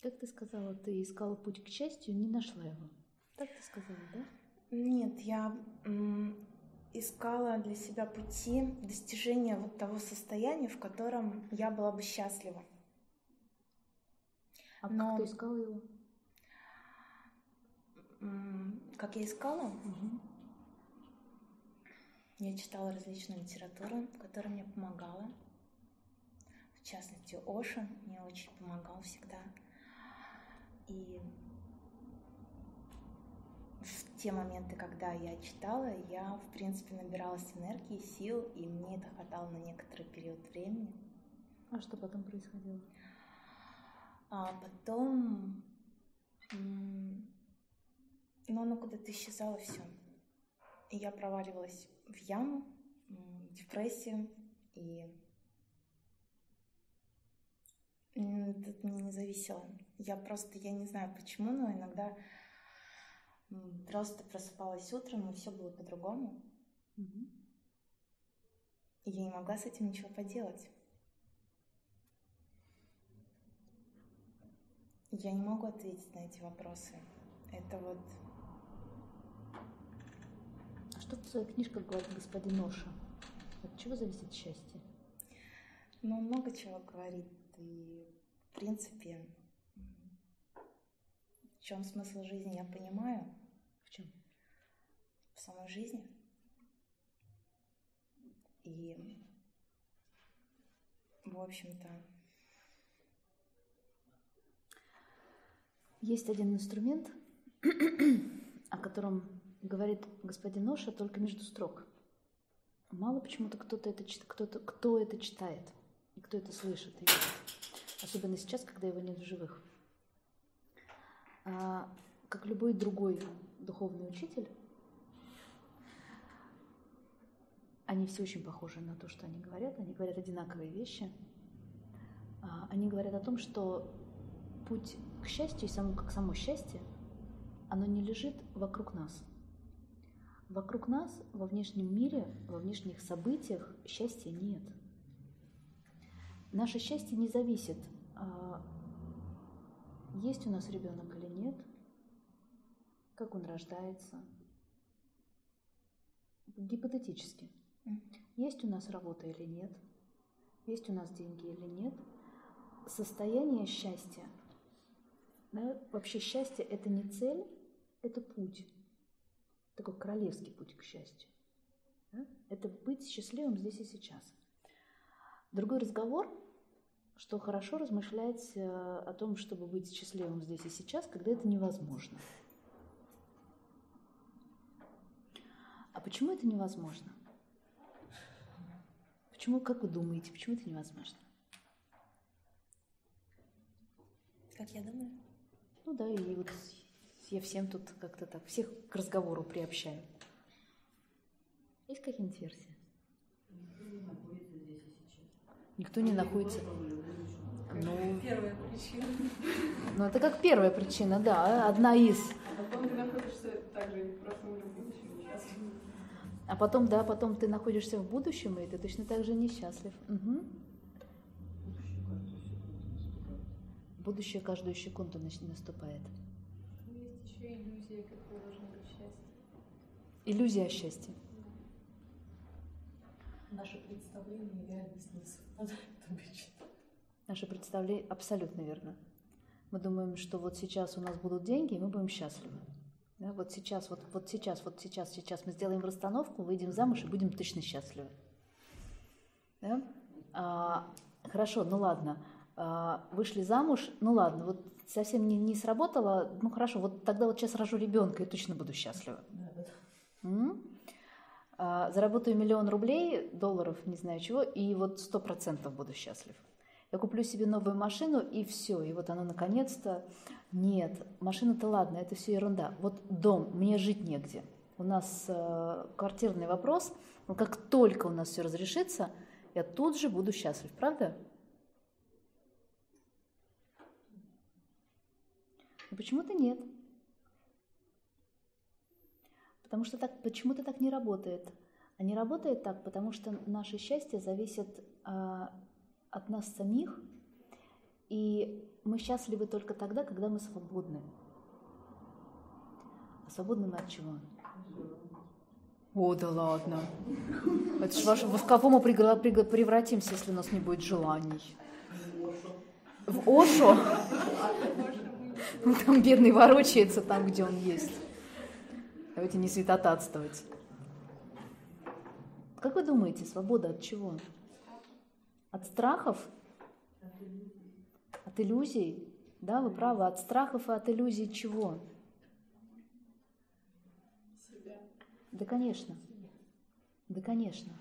Как ты сказала, ты искала путь к счастью, не нашла его. Так ты сказала, да? Нет, я искала для себя пути достижения вот того состояния, в котором я была бы счастлива. А Но... как ты искала его? Как я искала? Угу. Я читала различную литературу, которая мне помогала. В частности, Ошен мне очень помогал всегда. И в те моменты, когда я читала, я, в принципе, набиралась энергии, сил, и мне это хватало на некоторый период времени. А что потом происходило? А потом, ну, оно куда-то исчезало все. И я проваливалась в яму, в депрессию, и это мне не зависело. Я просто, я не знаю почему, но иногда просто просыпалась утром, и все было по-другому. Угу. И я не могла с этим ничего поделать. Я не могу ответить на эти вопросы. Это вот... А что в твоей книжках говорит господин Ноша? От чего зависит счастье? Ну, много чего говорит. И, в принципе, чем смысл жизни, я понимаю. В чем? В самой жизни. И, в общем-то, Есть один инструмент, о котором говорит господин Ноша только между строк. Мало почему-то кто-то это, кто-то, кто это читает, и кто это слышит и видит. Особенно сейчас, когда его нет в живых. А, как любой другой духовный учитель, они все очень похожи на то, что они говорят. Они говорят одинаковые вещи. А, они говорят о том, что путь к счастью и само, как само счастье, оно не лежит вокруг нас. Вокруг нас, во внешнем мире, во внешних событиях счастья нет. Наше счастье не зависит, а есть у нас ребенок или нет, как он рождается. Гипотетически. Есть у нас работа или нет, есть у нас деньги или нет. Состояние счастья да? Вообще счастье – это не цель, это путь. Такой королевский путь к счастью. Да? Это быть счастливым здесь и сейчас. Другой разговор, что хорошо размышлять э, о том, чтобы быть счастливым здесь и сейчас, когда это невозможно. А почему это невозможно? Почему, как вы думаете, почему это невозможно? Как я думаю? Ну да, и вот я всем тут как-то так, всех к разговору приобщаю. Есть какие-нибудь версии? Никто не находится. Ну, первая причина. Ну, это как первая причина, да, одна из. А потом ты находишься также в прошлом или в будущем несчастлив. А потом, да, потом ты находишься в будущем, и ты точно так же несчастлив. Угу. будущее каждую секунду наступает. Есть еще иллюзия, какое должно быть счастье. Иллюзия о счастье. Наше представление и реальность не совпадают обычно. Наше представление абсолютно верно. Мы думаем, что вот сейчас у нас будут деньги, и мы будем счастливы. Да, вот сейчас, вот, вот сейчас, вот сейчас, сейчас мы сделаем расстановку, выйдем замуж и будем точно счастливы. Да? А, хорошо, ну ладно. А, вышли замуж, ну ладно, вот совсем не, не сработало, ну хорошо, вот тогда вот сейчас рожу ребенка и точно буду счастлива. А, заработаю миллион рублей, долларов, не знаю чего, и вот сто процентов буду счастлив. Я куплю себе новую машину, и все, и вот она наконец-то... Нет, машина-то ладно, это все ерунда. Вот дом, мне жить негде. У нас э, квартирный вопрос, но как только у нас все разрешится, я тут же буду счастлив, правда? Но почему-то нет. Потому что так, почему-то так не работает. А не работает так, потому что наше счастье зависит а, от нас самих И мы счастливы только тогда, когда мы свободны. А свободны мы от чего? О, да ладно. Это ж ваш... В кого мы превратимся, если у нас не будет желаний? В Ошо? Там бедный ворочается там, где он есть. Давайте не святотатствовать. Как вы думаете, свобода от чего? От страхов? От иллюзий? Да, вы правы, от страхов и от иллюзий чего? Да, конечно. Да, конечно.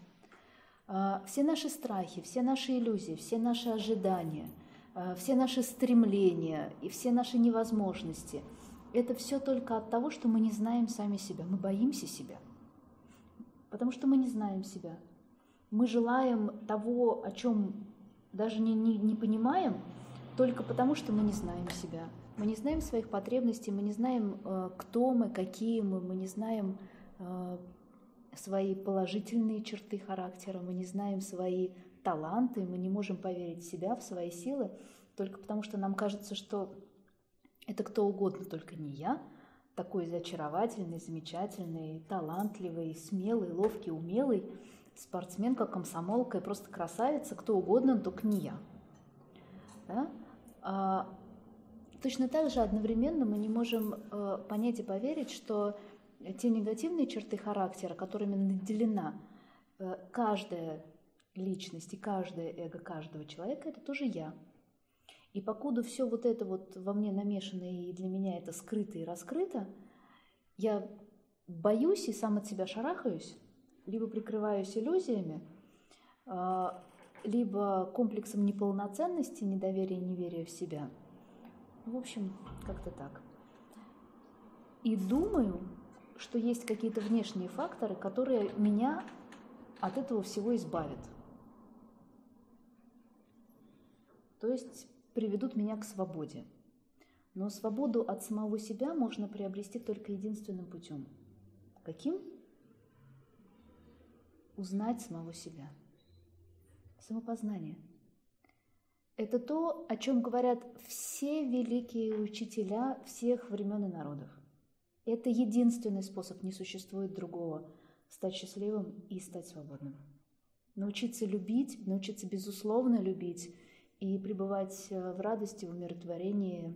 А, все наши страхи, все наши иллюзии, все наши ожидания, а, все наши стремления и все наши невозможности – это все только от того, что мы не знаем сами себя. Мы боимся себя, потому что мы не знаем себя. Мы желаем того, о чем даже не, не, не понимаем, только потому что мы не знаем себя. Мы не знаем своих потребностей, мы не знаем, э, кто мы, какие мы, мы не знаем, Э, свои положительные черты характера, мы не знаем свои таланты, мы не можем поверить в себя, в свои силы, только потому что нам кажется, что это кто угодно, только не я, такой зачаровательный, замечательный, талантливый, смелый, ловкий, умелый, спортсменка, комсомолка и просто красавица, кто угодно, только не я. Да? А, точно так же одновременно мы не можем э, понять и поверить, что те негативные черты характера, которыми наделена э, каждая личность и каждое эго каждого человека, это тоже я. И покуда все вот это вот во мне намешано, и для меня это скрыто и раскрыто, я боюсь и сам от себя шарахаюсь, либо прикрываюсь иллюзиями, э, либо комплексом неполноценности, недоверия, неверия в себя. В общем, как-то так. И думаю, что есть какие-то внешние факторы, которые меня от этого всего избавят. То есть приведут меня к свободе. Но свободу от самого себя можно приобрести только единственным путем. Каким? Узнать самого себя. Самопознание. Это то, о чем говорят все великие учителя всех времен и народов. Это единственный способ, не существует другого, стать счастливым и стать свободным. Научиться любить, научиться безусловно любить и пребывать э, в радости, в умиротворении,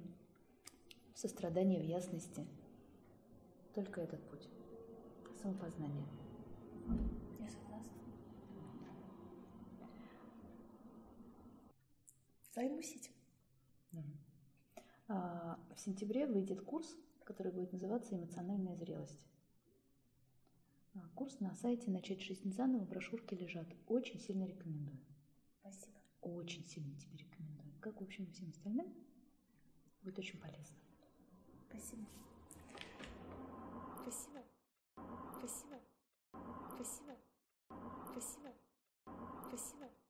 в сострадании, в ясности. Только этот путь. Самопознание. Я согласна. займусь этим. А, в сентябре выйдет курс, который будет называться «Эмоциональная зрелость». А, курс на сайте «Начать жизнь заново» брошюрки лежат. Очень сильно рекомендую. Спасибо. Очень сильно тебе рекомендую. Как, в общем, всем остальным, будет очень полезно. Спасибо. Спасибо. Спасибо. Спасибо. Спасибо. Спасибо.